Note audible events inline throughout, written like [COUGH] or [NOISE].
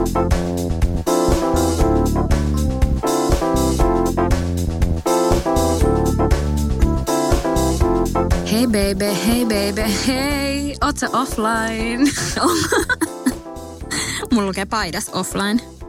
Hei baby, hei baby, hei. Oot sä offline? [LAUGHS] Mulla lukee paidas offline.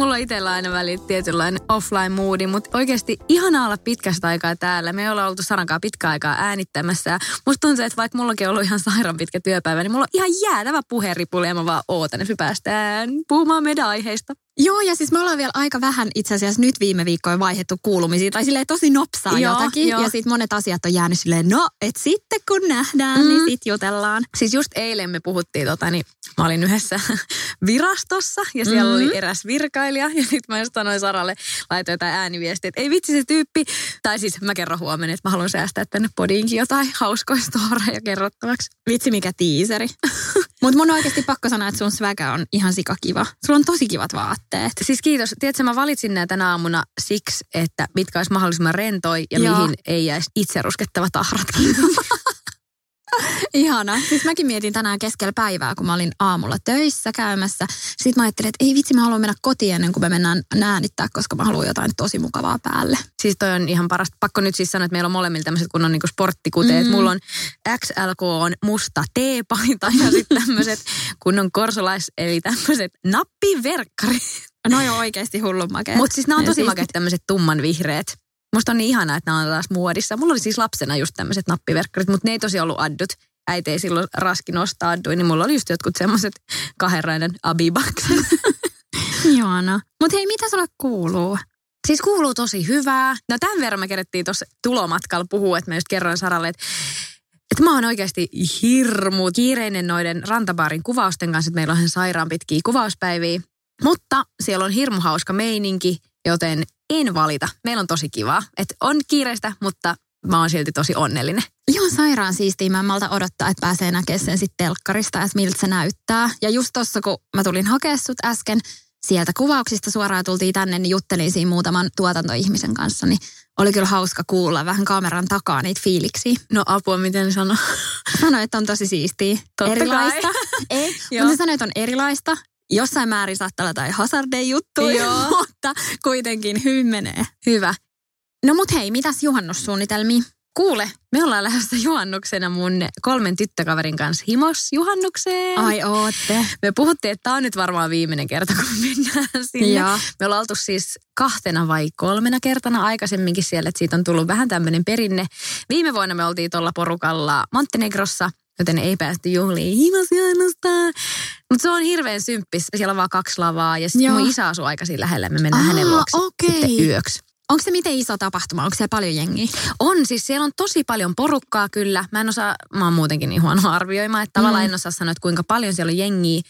Mulla itsellä aina väliin tietynlainen offline-moodi, mutta oikeasti ihanaa olla pitkästä aikaa täällä. Me ollaan oltu Sarankaa pitkä aikaa äänittämässä. Musta tuntuu, että vaikka mullakin on ollut ihan sairaan pitkä työpäivä, niin mulla on ihan jäätävä puheenripuli ja mä vaan ootan, että me päästään puhumaan meidän aiheista. Joo, ja siis me ollaan vielä aika vähän itse asiassa nyt viime viikkoina vaihdettu kuulumisia, tai silleen tosi nopsaa Joo, jotakin. joo. Ja sitten monet asiat on jäänyt silleen, no, et sitten kun nähdään, mm. niin sit jutellaan. Siis just eilen me puhuttiin, tota, niin mä olin yhdessä [LAUGHS] virastossa ja siellä mm-hmm. oli eräs virkailija. Ja sitten mä just sanoin Saralle, laitoin jotain ääniviestiä, että ei vitsi se tyyppi. Tai siis mä kerron huomenna, että mä haluan säästää tänne podiinkin jotain hauskoistohoreja kerrottavaksi. Vitsi mikä tiiseri. [LAUGHS] Mutta mun on oikeasti pakko sanoa, että sun sväkä on ihan sikakiva. Sulla on tosi kivat vaatteet. Siis kiitos. Tiedätkö, mä valitsin näitä tänä aamuna siksi, että mitkä olisi mahdollisimman rentoi ja Joo. mihin ei jäisi itse ruskettava tahratkin. [LAUGHS] Ihana. Siis mäkin mietin tänään keskellä päivää, kun mä olin aamulla töissä käymässä. Sitten mä ajattelin, että ei vitsi, mä haluan mennä kotiin ennen kuin me mennään äänittää, koska mä haluan jotain tosi mukavaa päälle. Siis toi on ihan parasta. Pakko nyt siis sanoa, että meillä on molemmilla tämmöiset kunnon niinku sporttikuteet. Mm. Mulla on XLK on musta T-paita ja sitten [LAUGHS] tämmöiset kunnon korsolais, eli tämmöiset nappiverkkarit. No on oikeasti hullun makeet. Mutta siis nämä on tosi siis- makeat tämmöiset tumman vihreät. Musta on niin ihanaa, että nämä on taas muodissa. Mulla oli siis lapsena just tämmöiset nappiverkkarit, mutta ne ei tosi ollut addut. Äiti ei silloin raski nostaa adduja, niin mulla oli just jotkut semmoiset kahdenraiden abibakset. [LAUGHS] Ihana. Mutta hei, mitä sulle kuuluu? Siis kuuluu tosi hyvää. No tämän verran me kerettiin tuossa tulomatkalla puhua, että mä just kerroin Saralle, että että mä oon oikeasti hirmu kiireinen noiden rantabaarin kuvausten kanssa, että meillä on ihan sairaan pitkiä kuvauspäiviä. Mutta siellä on hirmu hauska meininki, joten en valita. Meillä on tosi kivaa. Että on kiireistä, mutta mä oon silti tosi onnellinen. Ihan sairaan siistiä. Mä en malta odottaa, että pääsee näkemään sen sitten telkkarista, että miltä se näyttää. Ja just tossa, kun mä tulin hakea sut äsken sieltä kuvauksista suoraan tultiin tänne, niin juttelin siinä muutaman tuotantoihmisen kanssa, niin oli kyllä hauska kuulla vähän kameran takaa niitä fiiliksiä. No apua, miten sano? Sanoi, että on tosi siistiä. Totta erilaista. kai. [LAUGHS] Ei, mutta sanoi, että on erilaista. Jossain määrin saattaa olla jotain hazardeja juttuja, Joo. [LAUGHS] mutta kuitenkin hyvin menee. Hyvä. No mut hei, mitäs juhannussuunnitelmia? Kuule, me ollaan lähdössä juhannuksena mun kolmen tyttökaverin kanssa himosjuhannukseen. Ai ootte. Me puhuttiin, että tämä on nyt varmaan viimeinen kerta, kun me mennään sinne. Joo. Me ollaan oltu siis kahtena vai kolmena kertana aikaisemminkin siellä, että siitä on tullut vähän tämmöinen perinne. Viime vuonna me oltiin tuolla porukalla Montenegrossa, joten ei päästy juhliin himosjuhannusta. Mutta se on hirveän symppis. Siellä on vaan kaksi lavaa ja sitten mun isä asuu aika siinä lähellä. Me mennään Aa, hänen luokse okei. sitten yöksi. Onko se miten iso tapahtuma? Onko se paljon jengiä? On, siis siellä on tosi paljon porukkaa kyllä. Mä en osaa, mä oon muutenkin niin huono arvioimaan, että tavallaan Mm. en osaa sanoa, että kuinka paljon siellä on jengiä.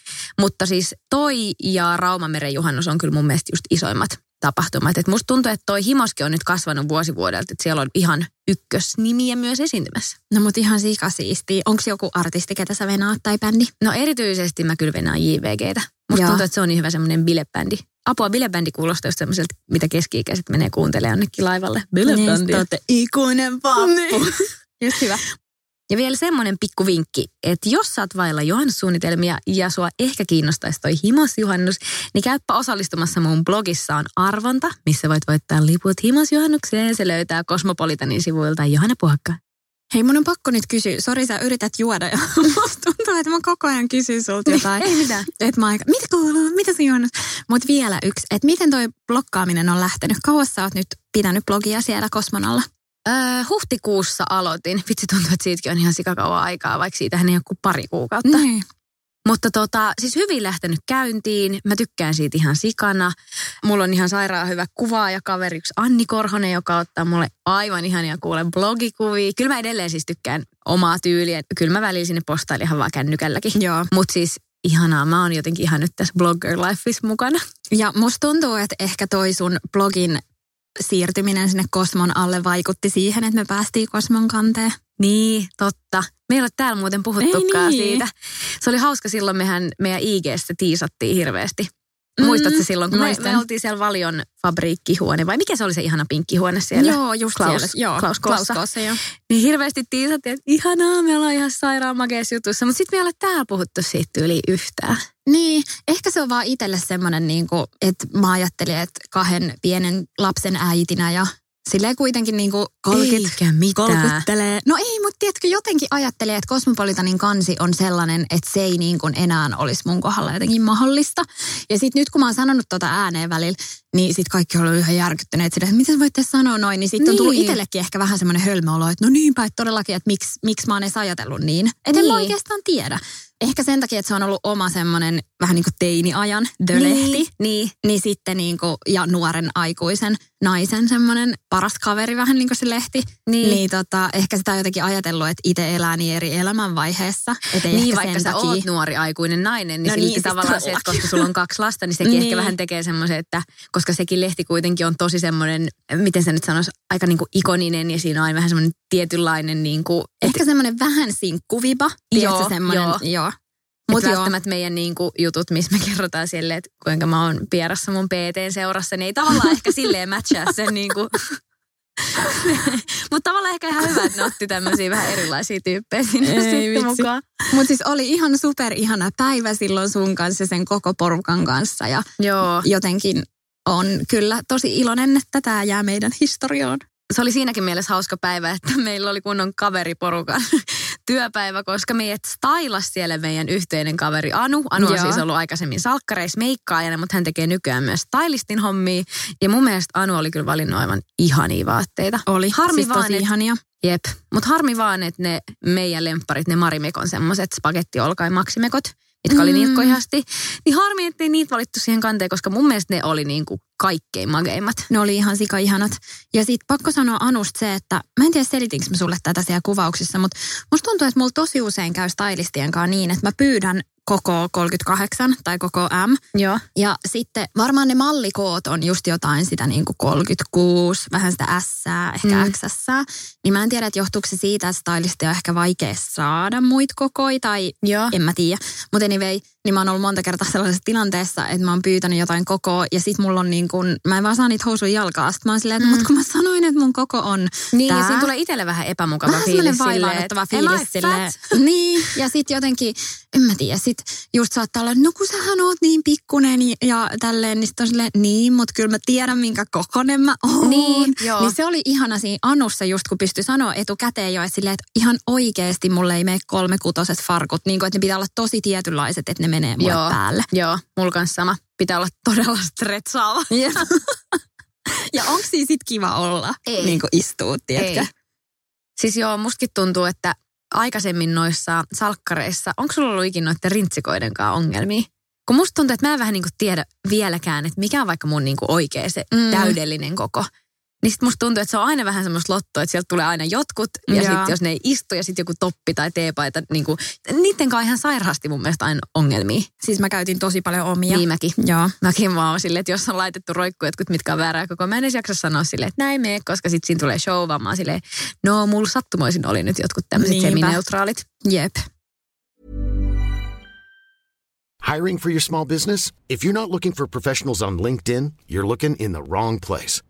Mutta siis toi ja Raumameren juhannus on kyllä mun mielestä just isoimmat tapahtumat. Et musta tuntuu, että toi Himoski on nyt kasvanut vuosi vuodelta, että siellä on ihan ykkösnimiä myös esiintymässä. No mut ihan sikasiisti. Onko joku artisti, ketä sä venaat tai bändi? No erityisesti mä kyllä venään JVGtä. Musta Joo. tuntuu, että se on niin hyvä semmoinen bilebändi. Apua, bilebändi kuulostaa just semmoiselta, mitä keski-ikäiset menee kuuntelemaan jonnekin laivalle. Bilebändi. ikuinen vappu. Niin. Just hyvä. Ja vielä semmoinen pikku vinkki, että jos sä oot vailla juhannussuunnitelmia ja sua ehkä kiinnostaisi toi himosjuhannus, niin käyppä osallistumassa mun blogissa on arvonta, missä voit voittaa liput himosjuhannukseen. Se löytää Cosmopolitanin sivuilta Johanna Puhakka. Hei, mun on pakko nyt kysyä. Sori, sä yrität juoda ja [LAUGHS] musta tuntuu, että mä koko ajan kysyn sulta jotain. Ei mitään. Et mä aika, mitä kuuluu, mitä se Johannes? Mutta vielä yksi, että miten toi blokkaaminen on lähtenyt? Kauas sä oot nyt pitänyt blogia siellä Kosmonalla? Öö, huhtikuussa aloitin. Vitsi tuntuu, että siitäkin on ihan sikakauan aikaa, vaikka siitähän ei ole kuin pari kuukautta. Niin. Mutta tota, siis hyvin lähtenyt käyntiin. Mä tykkään siitä ihan sikana. Mulla on ihan sairaan hyvä kuvaaja kaveri, yksi Anni Korhonen, joka ottaa mulle aivan ihania kuulen blogikuvia. Kyllä mä edelleen siis tykkään omaa tyyliä. Kyllä mä väliin sinne postailin ihan vaan kännykälläkin. Joo. Mutta siis ihanaa, mä oon jotenkin ihan nyt tässä blogger lifeissa mukana. Ja musta tuntuu, että ehkä toi sun blogin siirtyminen sinne Kosmon alle vaikutti siihen, että me päästiin Kosmon kanteen. Niin, totta. Me ei ole täällä muuten puhuttukaan Ei niin. siitä. Se oli hauska silloin, mehän meidän IGstä tiisattiin hirveästi. Muistatko silloin, kun me, muistan. me oltiin siellä Valion fabriikkihuone, vai mikä se oli se ihana pinkkihuone siellä? Joo, just Klaus, siellä. Joo, Klaus Koossa. Klaus Koossa, joo. Niin hirveästi tiisattiin, että ihanaa, me ollaan ihan sairaan makeassa jutussa, mutta sitten me ei ole täällä puhuttu siitä yli yhtään. Niin, ehkä se on vaan itselle semmoinen, niin kuin, että mä ajattelin, että kahden pienen lapsen äitinä ja silleen kuitenkin niin kuin 30, Eikä mitään. kolkuttelee. No ei, mutta tiedätkö, jotenkin ajattelin, että Cosmopolitanin kansi on sellainen, että se ei niin kuin enää olisi mun kohdalla jotenkin mahdollista. Ja sitten nyt kun mä oon sanonut tota ääneen välillä, niin sitten kaikki on ollut ihan järkyttyneet sitä, että miten voitte sanoa noin. Niin sitten on tullut Niin. itsellekin ehkä vähän semmoinen hölmöolo, että no niinpä, että todellakin, että miksi, miksi mä oon edes ajatellut niin. Että en mä Niin. oikeastaan tiedä. Ehkä sen takia, että se on ollut oma semmoinen vähän niin kuin teiniajan The Niin, niin. Niin sitten niin kuin, ja nuoren aikuisen naisen semmoinen paras kaveri vähän niin kuin se lehti. Niin. niin tota, ehkä sitä on jotenkin ajatellut, että itse elää niin eri elämänvaiheessa. Et ei Niin, vaikka sä takia. oot nuori aikuinen nainen, niin No silti niin, siis tavallaan se, että koska sulla on kaksi lasta, niin sekin [LAUGHS] Niin. ehkä vähän tekee semmoisen, että koska sekin lehti kuitenkin on tosi semmoinen, miten se nyt sanoisi, aika niin kuin ikoninen ja siinä on aina vähän semmoinen tietynlainen niin kuin, Ehkä semmoinen vähän sinkkuviba. Joo, semmoinen, joo. joo. Mutta välttämättä meidän niinku jutut, missä me kerrotaan sille, että kuinka mä oon pierassa mun PTn seurassa, niin ei tavallaan ehkä silleen matchaa sen niinku. Mutta tavallaan ehkä ihan hyvä, että ne otti tämmöisiä vähän erilaisia tyyppejä sinne Ei sitten vitsi. mukaan. Mutta siis oli ihan super ihana päivä silloin sun kanssa sen koko porukan kanssa. Ja Joo. jotenkin on kyllä tosi iloinen, että tämä jää meidän historiaan. Se oli siinäkin mielessä hauska päivä, että meillä oli kunnon kaveriporukan työpäivä, koska meidät stylas siellä meidän yhteinen kaveri Anu. Anu on Joo. siis ollut aikaisemmin salkkareissa meikkaajana, mutta hän tekee nykyään myös stylistin hommia. Ja mun mielestä Anu oli kyllä valinnut aivan ihania vaatteita. Oli Harmi siis vaan, tosi et- ihania. Jep, mutta harmi vaan, että ne meidän lempparit, ne Marimekon semmoiset spagetti olkai maksimekot, mitkä oli Mm. nilkkoihasti, niin harmi, ettei niitä valittu siihen kanteen, koska mun mielestä ne oli niinku kaikkein mageimmat. Ne oli ihan sika-ihanat. Ja sitten pakko sanoa Anusta se, että mä en tiedä selitinkö mä sulle tätä siellä kuvauksissa, mutta musta tuntuu, että mulla tosi usein käy stylistien kanssa niin, että mä pyydän koko 38 tai koko M. Joo. Ja sitten varmaan ne mallikoot on just jotain sitä niin kuin 36, vähän sitä S, ehkä Mm. XS. Niin mä en tiedä, että johtuuko se siitä, että stylisti on ehkä vaikea saada muita kokoi tai Joo. en mä tiedä. Mutta anyway, niin mä oon ollut monta kertaa sellaisessa tilanteessa, että mä oon pyytänyt jotain kokoa ja sit mulla on niin kuin, mä en vaan saa niitä housuja jalkaa. Sitten mä oon silleen, että mm. mut kun mä sanoin, että mun koko on Niin, tää. ja siinä tulee itselle vähän epämukava Vähän fiilis. vaivaannuttava fiilis silleen. Niin, ja sitten jotenkin, en mä tiedä, sit just saattaa olla, no kun sähän oot niin pikkunen ja tälleen, niin sit on silleen, niin, mutta kyllä mä tiedän, minkä kokonen mä oon. Niin, joo. niin se oli ihana siinä Anussa just, kun pystyi sanoa etukäteen jo, että silleen, että ihan oikeasti mulle ei mene kolme kutoset farkut, niin kuin, että ne pitää olla tosi tietynlaiset, että ne menee mulle Joo. päälle. Joo, mulla kanssa sama. Pitää olla todella stretsaava. [LAUGHS] [LAUGHS] ja onko siinä sit kiva olla? Ei. Niin kuin istuu, tiedätkö? Ei. Siis joo, mustakin tuntuu, että aikaisemmin noissa salkkareissa, onko sulla ollut ikinä noiden rintsikoiden kanssa ongelmia? Kun musta tuntuu, että mä en vähän niin kuin tiedä vieläkään, että mikä on vaikka mun niin kuin oikea se mm. täydellinen koko. Niin sit musta tuntuu, että se on aina vähän semmoista lottoa, että sieltä tulee aina jotkut. Ja Joo. sitten jos ne ei istu ja sitten joku toppi tai teepaita, niin kuin, niiden kanssa ihan sairaasti mun mielestä aina ongelmia. Siis mä käytin tosi paljon omia. Niin mäkin. Joo. Mäkin vaan oon silleen, että jos on laitettu roikku jotkut, mitkä on väärää koko, mä en edes jaksa sanoa silleen, että näin mene, koska sitten siinä tulee show, vaan mä oon silleen, no mulla sattumoisin oli nyt jotkut tämmöiset semineutraalit. Jep. Hiring for your small business? If you're not looking for professionals on LinkedIn, you're looking in the wrong place.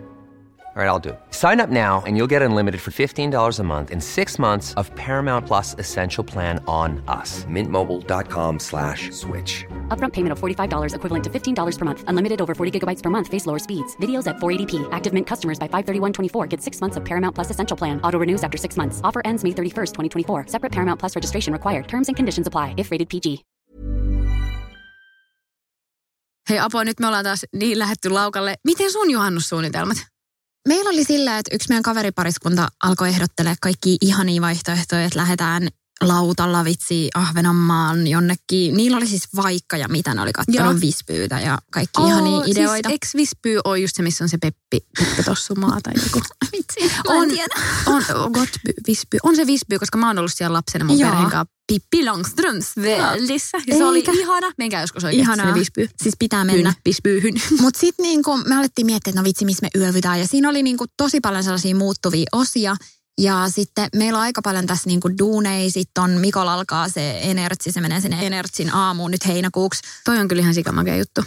All right, I'll do it. Sign up now and you'll get unlimited for $15 a month in six months of Paramount Plus Essential Plan on us. Mintmobile.com slash switch. Upfront payment of $45 equivalent to $15 per month. Unlimited over 40 gigabytes per month. Face lower speeds. Videos at 480p. Active Mint customers by 531.24 get six months of Paramount Plus Essential Plan. Auto renews after six months. Offer ends May 31st, 2024. Separate Paramount Plus registration required. Terms and conditions apply if rated PG. Hei Apo, nyt me ollaan taas niin lähetty laukalle. Miten sun juhannussuunnitelmat? Meillä oli sillä, että yksi meidän kaveripariskunta alkoi ehdottelee kaikki ihania vaihtoehtoja, että lähdetään lautalla vitsi Ahvenanmaan jonnekin. Niillä oli siis vaikka ja mitä ne oli kattonut Joo. Vispyytä ja kaikki oh, ihania ideoita. Siis, eikö Vispyy ole just se, missä on se Peppi, Peppi tossu maa tai joku? [LAUGHS] Vitsi, on, on, on, Gottby, Visby. on se Visby, koska mä oon ollut siellä lapsena mun Joo. perheen kanssa Pippi Longströms välissä. Ja se oli Eikä. ihana. Menkää joskus oikeasti Ihanaa. Visby. Siis pitää mennä. Hyn, Visbyhyn. [LAUGHS] Mutta sitten niinku, me alettiin miettiä, että no vitsi, missä me yövytään. Ja siinä oli niinku tosi paljon sellaisia muuttuvia osia. Ja sitten meillä on aika paljon tässä niinku duunei. Sitten on Mikolla alkaa se Enertsi, se menee sinne Enertsin aamuun nyt heinäkuuksi. Toi on kyllä ihan sikamakea juttu.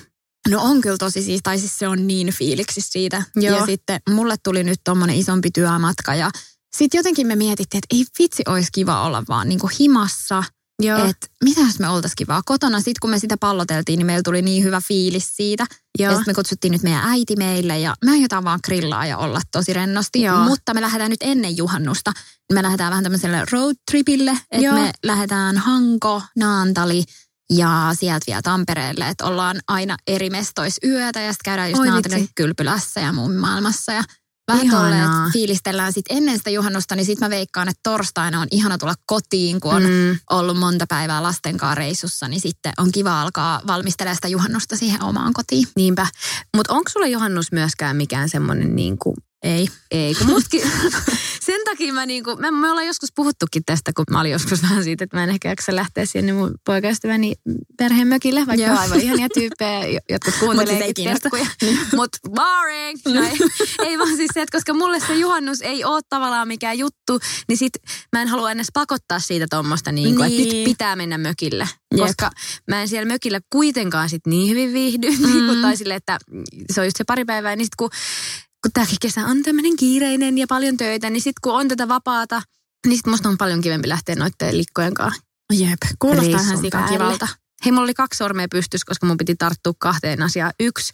No on kyllä tosi siis, tai siis se on niin fiiliksissä siitä. Joo. Ja sitten mulle tuli nyt tommonen isompi työmatka ja sitten jotenkin me mietittiin, että ei vitsi olisi kiva olla vaan niinku himassa. Joo. Että mitä jos me oltaisiin kivaa kotona. Sitten kun me sitä palloteltiin, niin meillä tuli niin hyvä fiilis siitä. Joo. Ja sitten me kutsuttiin nyt meidän äiti meille ja me aiotaan vaan grillaa ja olla tosi rennosti. Joo. Mutta me lähdetään nyt ennen juhannusta. Me lähdetään vähän tämmöiselle road tripille. Että me lähdetään Hanko, Naantali ja sieltä vielä Tampereelle. Että ollaan aina eri mestoissa yötä ja sitten käydään just Naantalin kylpylässä ja muun maailmassa. Ja vähän tolleen, että fiilistellään sitten ennen sitä juhannusta, niin sitten mä veikkaan, että torstaina on ihana tulla kotiin, kun on Mm. ollut monta päivää lasten kanssa reissussa, niin sitten on kiva alkaa valmistelemaan sitä juhannusta siihen omaan kotiin. Niinpä. Mutta onko sulla juhannus myöskään mikään semmoinen niin kuin, Ei. ei kun mutkin, [LAUGHS] sen takia mä niinku, mä, me ollaan joskus puhuttukin tästä, kun mä olin joskus vähän siitä, että mä en ehkä jaksa lähteä sinne mun poikaystäväni perheen mökille, vaikka Joo. aivan ihania tyyppejä, jo- jotkut Mut siis ei kiinnosta. [LAUGHS] terkkuja. Mutta boring! Näin. ei vaan siis se, että koska mulle se juhannus ei ole tavallaan mikään juttu, niin sit mä en halua edes pakottaa siitä tuommoista, niinku, että Niin. nyt pitää mennä mökille. Jep. Koska mä en siellä mökillä kuitenkaan sit niin hyvin viihdy, mm. [LAUGHS] niin kuin, tai sille, että se on just se pari päivää, niin sit kun kun tämäkin kesä on tämmöinen kiireinen ja paljon töitä, niin sitten kun on tätä vapaata, niin sitten musta on paljon kivempi lähteä noitten likkojen kanssa. Jep, kuulostaa ihan reissun sika päälle. kivalta. Hei, mulla oli kaksi sormea pystys, koska mun piti tarttua kahteen asiaan. Yksi,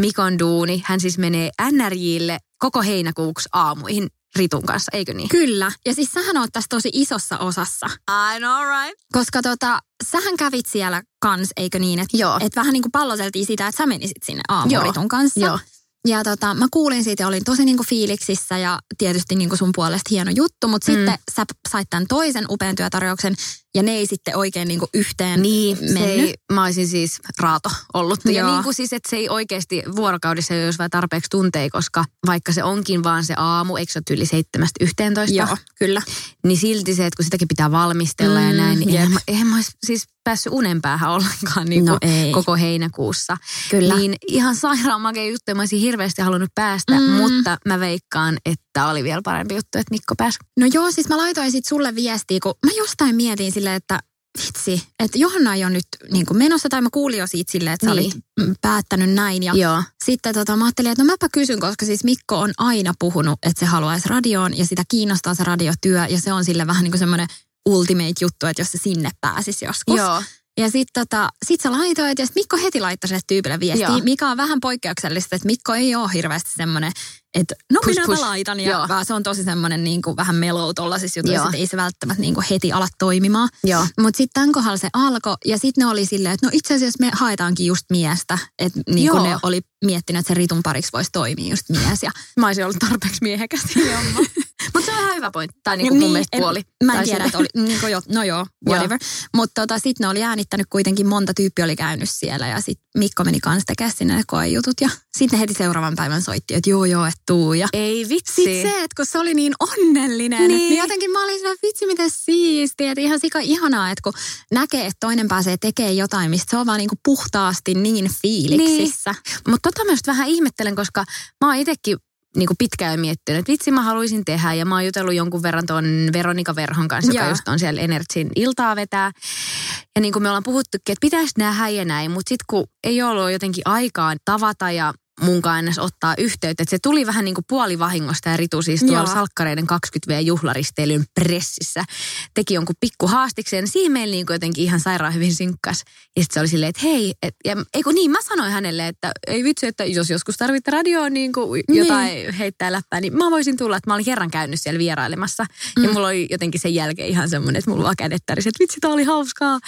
Mikon duuni, hän siis menee NRJille koko heinäkuuksi aamuihin Ritun kanssa, eikö niin? Kyllä, ja siis sähän oot tässä tosi isossa osassa. I know, right? Koska tota, sähän kävit siellä kans, eikö niin? Että et vähän niin kuin palloteltiin sitä, että sä menisit sinne Joo. aamuritun kanssa. Joo. Ja tota, mä kuulin siitä ja olin tosi niinku fiiliksissä ja tietysti niinku sun puolesta hieno juttu, mutta Mm. sitten sä sait tämän toisen upean työtarjouksen ja ne ei sitten oikein niinku yhteen Niin, se mennyt. ei, mä olisin siis raato ollut. Ja Joo. niin kuin siis, että se ei oikeasti vuorokaudessa olisi vaan tarpeeksi tunteja, koska vaikka se onkin vaan se aamu, eikö se ole yli seitsemästä yhteentoista? Joo, kyllä. Niin silti se, että kun sitäkin pitää valmistella ja Mm, näin, niin eihän, mä- eihän mä olisi siis päässyt unen päähän ollenkaan niin No ei. koko heinäkuussa. Kyllä. Niin ihan sairaan makea juttu, mä olisin hirveästi halunnut päästä, Mm. mutta mä veikkaan, että oli vielä parempi juttu, että Mikko pääsi. No joo, siis mä laitoin sit sulle viestiä, kun mä jostain mietin silleen, että vitsi, että Johanna ei ole nyt niin kuin menossa, tai mä kuulin jo siitä silleen, että sä Niin. olit mm, päättänyt näin. Ja Joo. sitten tota, mä ajattelin, että no mäpä kysyn, koska siis Mikko on aina puhunut, että se haluaisi radioon ja sitä kiinnostaa se radiotyö ja se on sille vähän niin kuin semmoinen ultimate juttu, että jos se sinne pääsisi joskus. Joo. Ja sitten tota, sit sä laitoit ja sit Mikko heti laittoi sille tyypille viestiä, Joo. mikä on vähän poikkeuksellista, että Mikko ei ole hirveästi semmoinen, että no Push, minäpä push. laitan. Ja Joo. vaan se on tosi semmoinen niin kuin vähän mellow tollaisissa jutuissa, että ei se välttämättä niin kuin heti ala toimimaan. Mutta sitten tämän kohdalla se alkoi ja sitten ne oli silleen, että no itse asiassa me haetaankin just miestä. Että niin kuin ne oli miettinyt, että se ritun pariksi voisi toimia just mies. Ja Mä olisin ollut tarpeeksi miehekäs. [LAUGHS] Mutta se on ihan hyvä pointti. Tai niinku mun mielestä en- puoli. Mä en Tai tiedä, että oli, [LAUGHS] niin kuin jo, no joo, whatever. Mutta tota, sitten ne oli äänittänyt kuitenkin, monta tyyppiä oli käynyt siellä ja sitten Mikko meni kanssa tekemään sinne ne koejutut. Ja sitten heti seuraavan päivän soitti, että joo joo, että tuu. Ja Ei vitsi. sitten se, että kun se oli niin onnellinen, Niin. niin, niin jotenkin mä olin sillä, vitsi miten siistiä. Että ihan sika ihanaa, että kun näkee, että toinen pääsee tekemään jotain, mistä se on vaan niin kuin puhtaasti niin fiiliksissä. Mutta tota mä vähän ihmettelen, koska mä oon itekin niinku pitkään miettinyt, että vitsi mä haluaisin tehdä. Ja mä oon jutellut jonkun verran tuon Veronika Verhon kanssa, joka Joo. just on siellä Energyn iltaa vetää. Ja niin kuin me ollaan puhuttukin, että pitäisi nähdä ja näin, mutta sitten kun ei ollut jotenkin aikaa tavata ja munkaan edes ottaa yhteyttä. Et se tuli vähän niin kuin puolivahingosta ja Ritu siis tuolla Joo. Salkkareiden 20V-juhlaristeilyn pressissä teki jonkun pikku haastikseen. Siinä meillä niin jotenkin ihan sairaan hyvin synkkas. Ja sitten se oli silleen, että hei, et, ja, ei kun niin, mä sanoin hänelle, että ei vitsi, että jos joskus tarvitte radioon niin kuin jotain niin. heittää läppää, niin mä voisin tulla, että mä olin kerran käynyt siellä vierailemassa. Mm. Ja mulla oli jotenkin sen jälkeen ihan semmoinen, että mulla vaan kädet tärisi, että vitsi, tää oli hauskaa.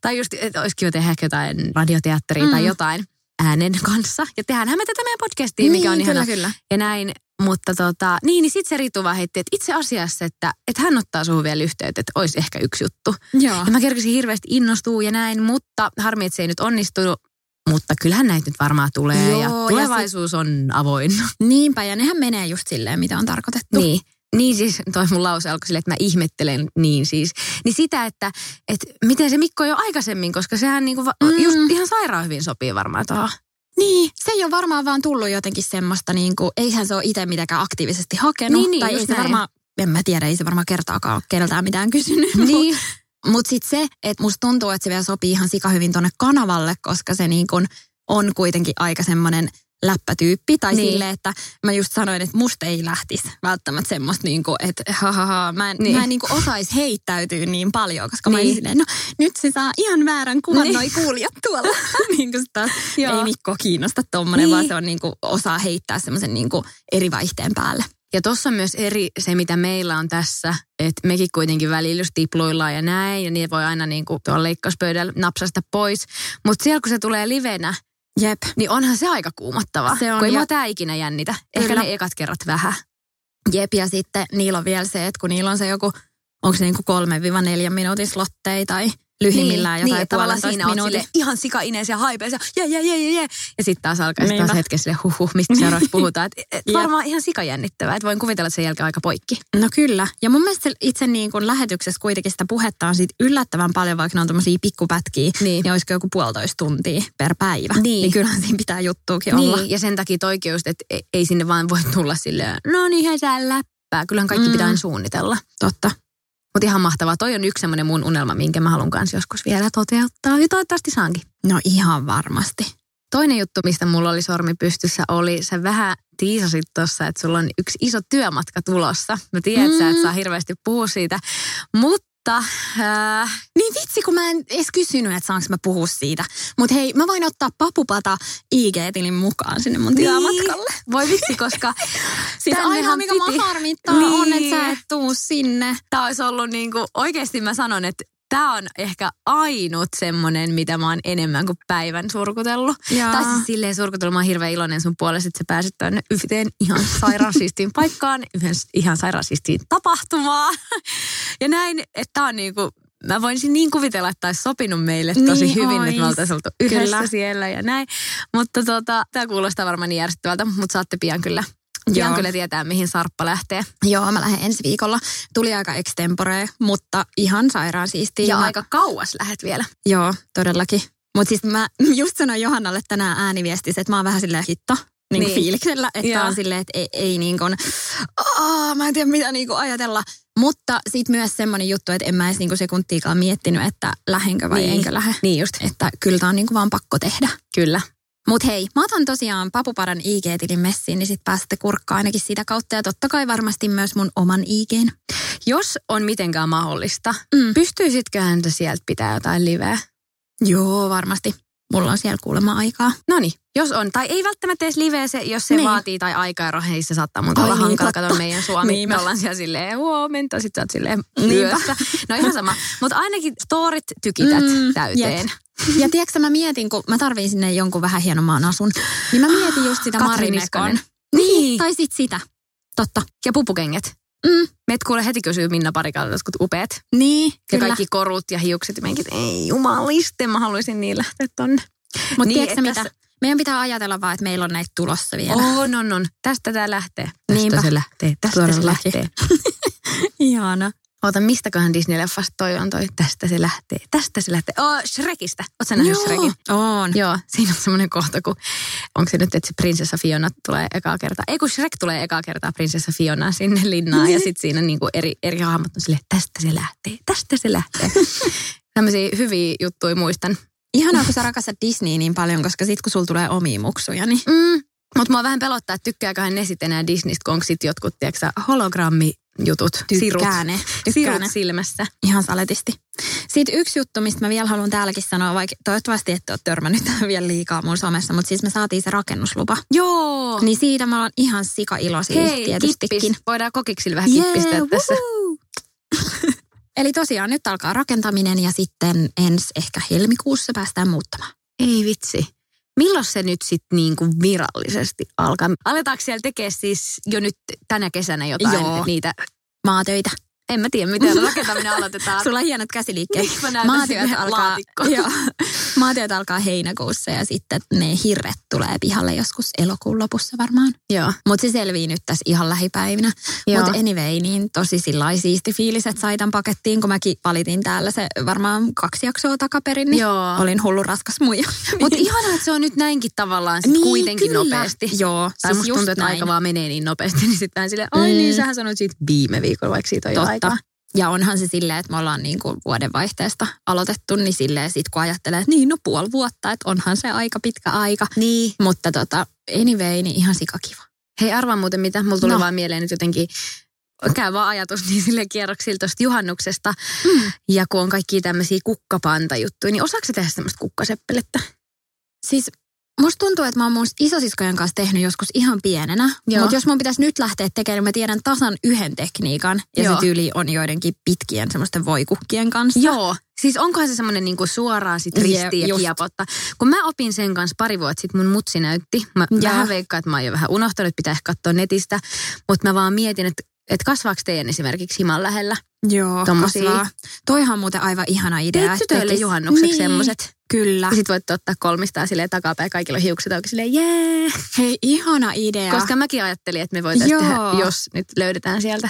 Tai just, että olisi kiva tehdä jotain radioteatteria mm. tai jotain äänen [LAUGHS] kanssa. Ja tehdäänhän me tätä meidän podcastia, mikä on Niin, ihana. kyllä, kyllä. Ja näin, mutta tota, niin, niin sitten se Ritu vaan heitti, että itse asiassa, että, että hän ottaa suhun vielä yhteyttä, että olisi ehkä yksi juttu. Joo. Ja mä kerkesin hirveästi innostua ja näin, mutta harmi, että se ei nyt onnistunut. Mutta kyllähän näitä nyt varmaan tulee Joo, ja ja tulevaisuus on avoin. Niinpä, ja nehän menee just silleen, mitä on tarkoitettu. Niin. Niin siis, toi mun lause alkoi silleen, että mä ihmettelen niin siis. Niin sitä, että, että miten se Mikko jo aikaisemmin, koska sehän niinku va- Mm. just ihan sairaan hyvin sopii varmaan tuohon. Niin, se ei ole varmaan vaan tullut jotenkin semmoista, niin kuin, eihän se ole itse mitenkään aktiivisesti hakenut. Niin, niin, tai ei se näin. varmaan, en mä tiedä, ei se varmaan kertaakaan ole keneltään mitään kysynyt. Niin. Mutta sitten se, että musta tuntuu, että se vielä sopii ihan sika hyvin tonne kanavalle, koska se niin kun on kuitenkin aika semmoinen läppätyyppi. Tai Niin. niin. silleen, että mä just sanoin, että musta ei lähtisi välttämättä semmoista, niin kuin, että ha, ha, ha, mä en, Niin. niin. mä en niin kuin osais heittäytyä niin paljon, koska niin. mä Niin. olin silleen, no nyt se saa ihan väärän kuvan Niin. niin. noi kuulijat tuolla. [LAUGHS] niin kuin sitä, ei Mikko kiinnosta tommonen, Niin. niin. vaan se on niin kuin, osaa heittää semmoisen niin kuin eri vaihteen päälle. Ja tuossa on myös eri se, mitä meillä on tässä, että mekin kuitenkin välillä just tipluillaan ja näin, ja niitä voi aina niin kuin tuolla leikkauspöydällä napsasta pois. Mutta siellä kun se tulee livenä, Jep. niin onhan se aika kuumottava. Se on, kun ei ja- mua tää ikinä jännitä. Ehkä Kyllä. ne ekat kerrat vähän. Jep, ja sitten niillä on vielä se, että kun niillä on se joku, onko se niinku 3-4 minuutin slotteja tai lyhimmillään niin, jotain että tavallaan puolentoista siinä on sille ihan sika-ines ja haipeessa, ja je, je, je, je. Ja sitten taas alkaa sit taas hetken sille huh, huh mistä seuraavaksi [LAUGHS] puhutaan. Et, et varmaan ihan sikajännittävää, että voin kuvitella, että sen jälkeen aika poikki. No kyllä. Ja mun mielestä se itse niin kuin lähetyksessä kuitenkin sitä puhetta on siitä yllättävän paljon, vaikka ne on tämmöisiä pikkupätkiä, Niin. niin. niin olisiko joku puolitoista tuntia per päivä. Niin. Niin kyllähän siinä pitää juttuukin olla. Niin, ja sen takia toikin just, että ei- ei sinne vaan voi tulla silleen, no niin, läppää. Kyllähän kaikki Mm. pitää suunnitella. Totta. Mutta ihan mahtavaa. Toi on yksi semmoinen mun unelma, minkä mä haluan kanssa joskus vielä toteuttaa. Ja toivottavasti saankin. No ihan varmasti. Toinen juttu, mistä mulla oli sormi pystyssä, oli se vähän tiisasit tuossa, että sulla on yksi iso työmatka tulossa. Mä tiedän, että sä et Mm. saa hirveästi puhua siitä, mutta äh, Niin vitsi, kun mä en edes kysynyt, että saanko mä puhua siitä. Mutta hei, mä voin ottaa papupata IG-tilin mukaan sinne mun työmatkalle. Niin. voi vitsi, koska [LAUGHS] Siis ainoa, mikä piti- mä harmittaa niin. on, Niin. että sä et tuu sinne. Tämä olisi ollut niinku, oikeasti mä sanon, että tämä on ehkä ainut semmoinen, mitä mä oon enemmän kuin päivän surkutellut. Jaa. Tai siis silleen surkutellut, mä oon hirveän iloinen sun puolesta, että sä pääset tänne yhteen ihan sairaan siistiin [LAUGHS] paikkaan, yhden ihan sairaan siistiin tapahtumaan. Ja näin, että tää on niinku, mä voisin niin kuvitella, että tämä olisi sopinut meille tosi Niin hyvin, ois. että me oltaisiin oltu yhdessä Kyllä. siellä ja näin. Mutta tota, tämä kuulostaa varmaan niin järjestävältä, mutta saatte pian kyllä, Joo. kyllä tietää, mihin Sarppa lähtee. Joo, mä lähden ensi viikolla. Tuli aika extempore, mutta ihan sairaan siistiä. Ja mä, aika kauas lähet vielä. Joo, todellakin. Mutta siis mä [LAUGHS] just sanoin Johannalle tänään ääniviestissä, että mä oon vähän silleen hitto. Niin Niin. fiiliksellä, että Joo. on silleen, että ei, ei niin kuin, Aa, mä en tiedä mitä niin kuin ajatella. Mutta sitten myös semmoinen juttu, että en mä edes niin kuin sekuntiikaan miettinyt, että lähenkö vai Niin. enkö lähde. Niin just. Että kyllä tää on niin kuin vaan pakko tehdä. Kyllä. Mutta hei, mä otan tosiaan Papupadan IG-tilin messiin, niin sit pääsette kurkkaan ainakin sitä kautta. Ja totta kai varmasti myös mun oman IGn. Jos on mitenkään mahdollista, Mm. pystyisitköhän sieltä pitää jotain liveä? Joo, varmasti. Mulla on siellä kuulemma aikaa. No niin, jos on. Tai ei välttämättä edes liveä se, jos se niin. Niin. vaatii tai aikaero, hei se saattaa muuta Ai olla niin, hankala, kato meidän Suomi. Niinpä. Me ollaan siellä silleen huomenta, sit sä oot silleen. No ihan sama. Mutta ainakin storit tykität Mm, täyteen. jep. Ja tiedätkö, mä mietin, kun mä tarviin sinne jonkun vähän hienomman asun, niin mä mietin just sitä Katri Mari Meskonen. Mekon. Niin. Niin, tai sit sitä. Totta. Ja pupukengät. Mm. Meet kuule heti kysyy Minna Parikalta jotkut upeat. Niin, Ja kyllä. kaikki korut ja hiukset ja menkit. Ei jumaliste, mä haluaisin niin lähteä tonne. Mutta Niin, tiedätkö mitä? Meidän pitää ajatella vaan, että meillä on näitä tulossa vielä. On, on, on. Tästä tää lähtee. Tästä Niinpä. se lähtee. Tästä se Todellakin. lähtee. [LAUGHS] Ihana. Oota, mistäköhän Disney-leffasta toi on toi? Tästä se lähtee. Tästä se lähtee. Oh, Shrekistä. Ootko nähnyt Shrekin? on. Joo, siinä on semmoinen kohta, kun onko se nyt, että se prinsessa Fiona tulee ekaa kertaa. Ei kun Shrek tulee ekaa kertaa prinsessa Fiona sinne linnaan ja sitten siinä niinku eri, eri hahmot on silleen, tästä se lähtee, tästä se lähtee. [LAUGHS] Tämmöisiä hyviä juttuja muistan. Ihanaa, kun sä rakastat Disney niin paljon, koska sit kun sulla tulee omia muksuja, niin Mm, Mutta mua vähän pelottaa, että tykkääköhän ne sitten enää Disneystä, kun onko sitten jotkut, tiedätkö hologrammijutut, sirut, Tykkää ne. Tykkää ne. silmässä. Ihan saletisti. Sitten yksi juttu, mistä mä vielä haluan täälläkin sanoa, vaikka toivottavasti ette ole törmännyt vielä liikaa mun somessa, mutta siis me saatiin se rakennuslupa. Joo! Niin siitä mä oon ihan sika iloisia Hei, tietystikin. kippis. Voidaan kokiksille vähän kippistää tässä. woohoo! [LAUGHS] Eli tosiaan nyt alkaa rakentaminen ja sitten ensi ehkä helmikuussa päästään muuttamaan. Ei vitsi. Milloin se nyt sitten niinku virallisesti alkaa? Aletaanko siellä tekee siis jo nyt tänä kesänä jotain Joo. niitä? Maatöitä. En mä tiedä, miten rakentaminen aloitetaan. Sulla on hienot käsiliikkeet. Mä näytän Maatyöt alkaa, laatikkoon. joo, maatyöt alkaa heinäkuussa ja sitten ne hirret tulee pihalle joskus elokuun lopussa varmaan. Joo. Mutta se selvii nyt tässä ihan lähipäivinä. Mutta anyway, niin tosi sillä siisti fiilis, että sai tämän pakettiin, kun mäkin valitin täällä se varmaan kaksi jaksoa takaperin, niin Joo. olin hullu raskas muija. Mutta ihanaa, että se on nyt näinkin tavallaan sit Niin, kuitenkin kyllä. nopeasti. Joo, Tai siis musta tuntuu, että näin. aika vaan menee niin nopeasti, niin sitten silleen, ai niin, Mm. sähän sanoit siitä viime viikolla, vaikka siitä on. Aikaa. Ja onhan se silleen, että me ollaan niin kuin vuodenvaihteesta aloitettu, niin silleen sit kun ajattelee, että niin no puoli vuotta, että onhan se aika pitkä aika. Niin. Mutta tota, anyway, niin ihan sikakiva. Hei, arvaa muuten mitä. Mulla tuli No. vaan mieleen nyt jotenkin käy vaan ajatus niin sille kierroksilla tuosta juhannuksesta. Mm. Ja kun on kaikki tämmöisiä kukkapantajuttuja, niin osaako tehdä semmoista kukkaseppelettä? Siis musta tuntuu, että mä oon mun isosiskojen kanssa tehnyt joskus ihan pienenä. Mutta jos mun pitäisi nyt lähteä tekemään, niin mä tiedän tasan yhden tekniikan. Ja Joo. se tyyli on joidenkin pitkien semmoisten voikukkien kanssa. Joo. Siis onkohan se semmoinen niinku suoraan sit ristiin ja just. kiepotta. Kun mä opin sen kanssa pari vuotta sitten, mun mutsi näytti. Mä Joo. vähän veikkaan, että mä oon jo vähän unohtanut, että pitää ehkä katsoa netistä. Mutta mä vaan mietin, että että kasvaako teidän esimerkiksi himan lähellä? Joo, Tommosia. kasvaa. Toihan on muuten aivan ihana idea. Teet että tytöille tekis- juhannukseksi niin, semmoset. Kyllä. Ja sit voitte ottaa kolmistaan silleen takapäin, kaikilla on hiukset auki silleen jee. Hei, ihana idea. Koska mäkin ajattelin, että me voitaisiin tehdä, jos nyt löydetään sieltä.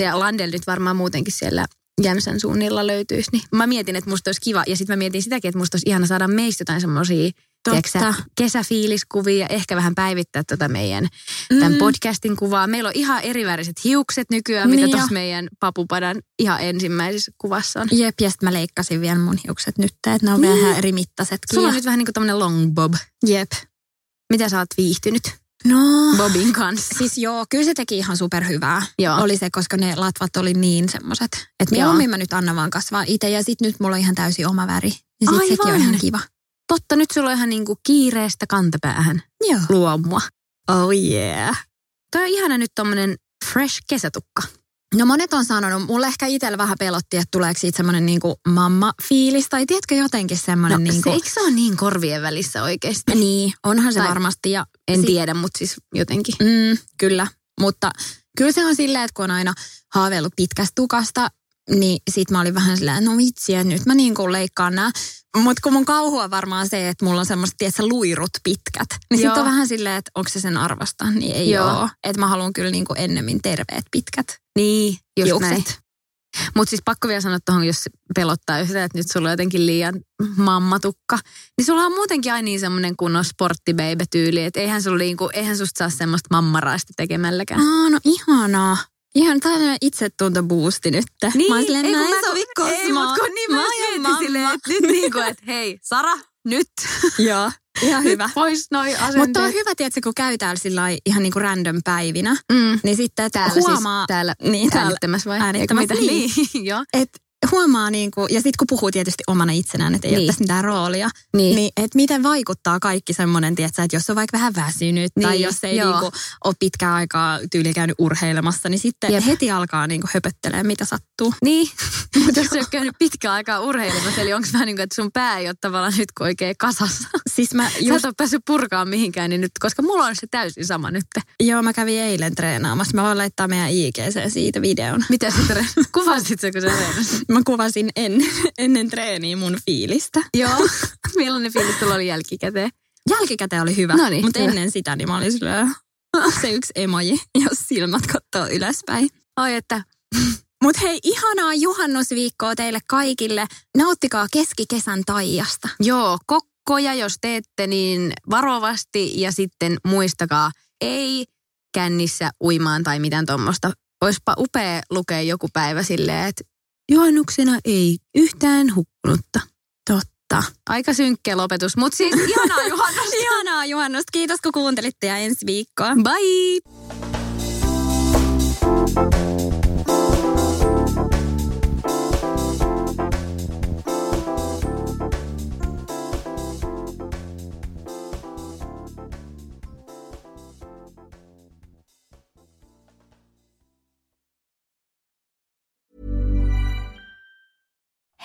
Ja Landel nyt varmaan muutenkin siellä Jämsän suunnilla löytyisi. Niin mä mietin, että musta olisi kiva. Ja sitten mä mietin sitäkin, että musta olisi ihana saada meistä jotain semmoisia Totta. kesäfiiliskuvia ja ehkä vähän päivittää tätä meidän tämän Mm. podcastin kuvaa. Meillä on ihan eriväriset hiukset nykyään, mitä Niin tuossa jo. meidän papupadan ihan ensimmäisessä kuvassa on. Jep, ja sitten mä leikkasin vielä mun hiukset nyt, että ne on Niin. ihan eri mittaisetkin. Sulla on ja- nyt vähän niin kuin tämmöinen long bob. Jep. Mitä sä oot viihtynyt No, Bobin kanssa? siis joo, kyllä se teki ihan superhyvää. Joo. Oli se, koska ne latvat oli niin semmoset, että mieluummin mä nyt annan vaan kasvaa itse ja sit nyt mulla on ihan täysin oma väri. Ja sit sekin on Aivan. ihan kiva. Totta, nyt sulla on ihan niin kuin kiireestä kantapäähän Joo. luomua. Oh yeah. Toi on ihana nyt tommonen fresh kesätukka. No monet on sanonut, mulle ehkä itsellä vähän pelotti, että tuleeko siitä semmoinen niinku mamma-fiilis tai tiedätkö jotenkin No, semmoinen se, niinku... eikö se ole niin korvien välissä oikeasti? Niin, onhan se Tai- varmasti ja En sit- tiedä, mutta siis jotenkin. Mm, kyllä, mutta kyllä se on silleen, että kun on aina haaveillut pitkästä tukasta, niin sit mä olin vähän silleen, no vitsi, nyt mä niin kuin leikkaan nää. Mutta kun mun kauhu on varmaan se, että mulla on semmoista, tiedätkö, luirut pitkät. Niin sit Joo. on vähän silleen, että onko se sen arvosta, niin ei Joo. oo. Että mä haluan kyllä niin kuin ennemmin terveet pitkät Niin, just hiukset. näin. Mutta siis pakko vielä sanoa tuohon, jos pelottaa yhtä, että nyt sulla on jotenkin liian mammatukka. Niin sulla on muutenkin aina niin semmoinen kunnon sporttibaby-tyyli, että eihän, sulla niinku, eihän susta saa semmoista mammaraista tekemälläkään. Aa, no ihanaa. Ihan tällainen itsetuntoboosti nyt. mä oon silleen, Niin, ei, mä- sovi Ei, Kosmo. mutta kun niin mä, Mä mä silleen, että nyt niin kuin, että hei, Sara, nyt. [LAUGHS] Joo, ihan hyvä. Pois noi asenteet. Mutta on hyvä, tiedätkö, kun käy täällä sillä ihan niin kuin random päivinä, Mm. niin sitten Täällä huomaa, siis, täällä niin, täällä, äänittämässä vai? äänittämässä, niin. niin. [LAUGHS] joo. että huomaa niin kuin, ja sitten kun puhuu tietysti omana itsenään, että ei Niin. ole tässä mitään roolia, Niin. niin, että miten vaikuttaa kaikki semmoinen, että jos on vaikka vähän väsynyt niin, tai jos ei joo. niin kuin, ole pitkään aikaa tyyli käynyt urheilemassa, niin sitten Jep. Heti alkaa niin kuin höpöttelee, mitä sattuu. Niin, [LAUGHS] mutta jos oot käynyt pitkään aikaa urheilemassa, eli onko vähän niin kuin, että sun pää ei ole tavallaan nyt kun oikein kasassa. Siis mä Just... Sä et ole päässyt purkaan mihinkään, niin nyt, koska mulla on se täysin sama nyt. joo, mä kävin eilen treenaamassa. Mä voin laittaa meidän IGC siitä videon. Mitä sitten [LAUGHS] kuvasit sä, kun sä treenasit? Mä kuvasin ennen, ennen treeniä mun fiilistä. Joo. [LAUGHS] Millainen fiilis tulla oli jälkikäteen? Jälkikäteen oli hyvä, Noniin, mutta hyvä. ennen sitä niin mä olin silleen, [LAUGHS] se yksi emoji, jos silmät katsoo ylöspäin. Ai, että Mutta hei, ihanaa juhannusviikkoa teille kaikille. Nauttikaa keskikesän taijasta. joo, kokkoja jos teette, niin varovasti ja sitten muistakaa, ei kännissä uimaan tai mitään tuommoista. Oispa upea lukea joku päivä silleen, että juhannuksena ei yhtään hukkunutta. Totta. Aika synkkä lopetus, mutta siis [LAUGHS] ihanaa juhannusta. Ihanaa juhannusta. Kiitos kun kuuntelitte ja ensi viikkoa. Bye!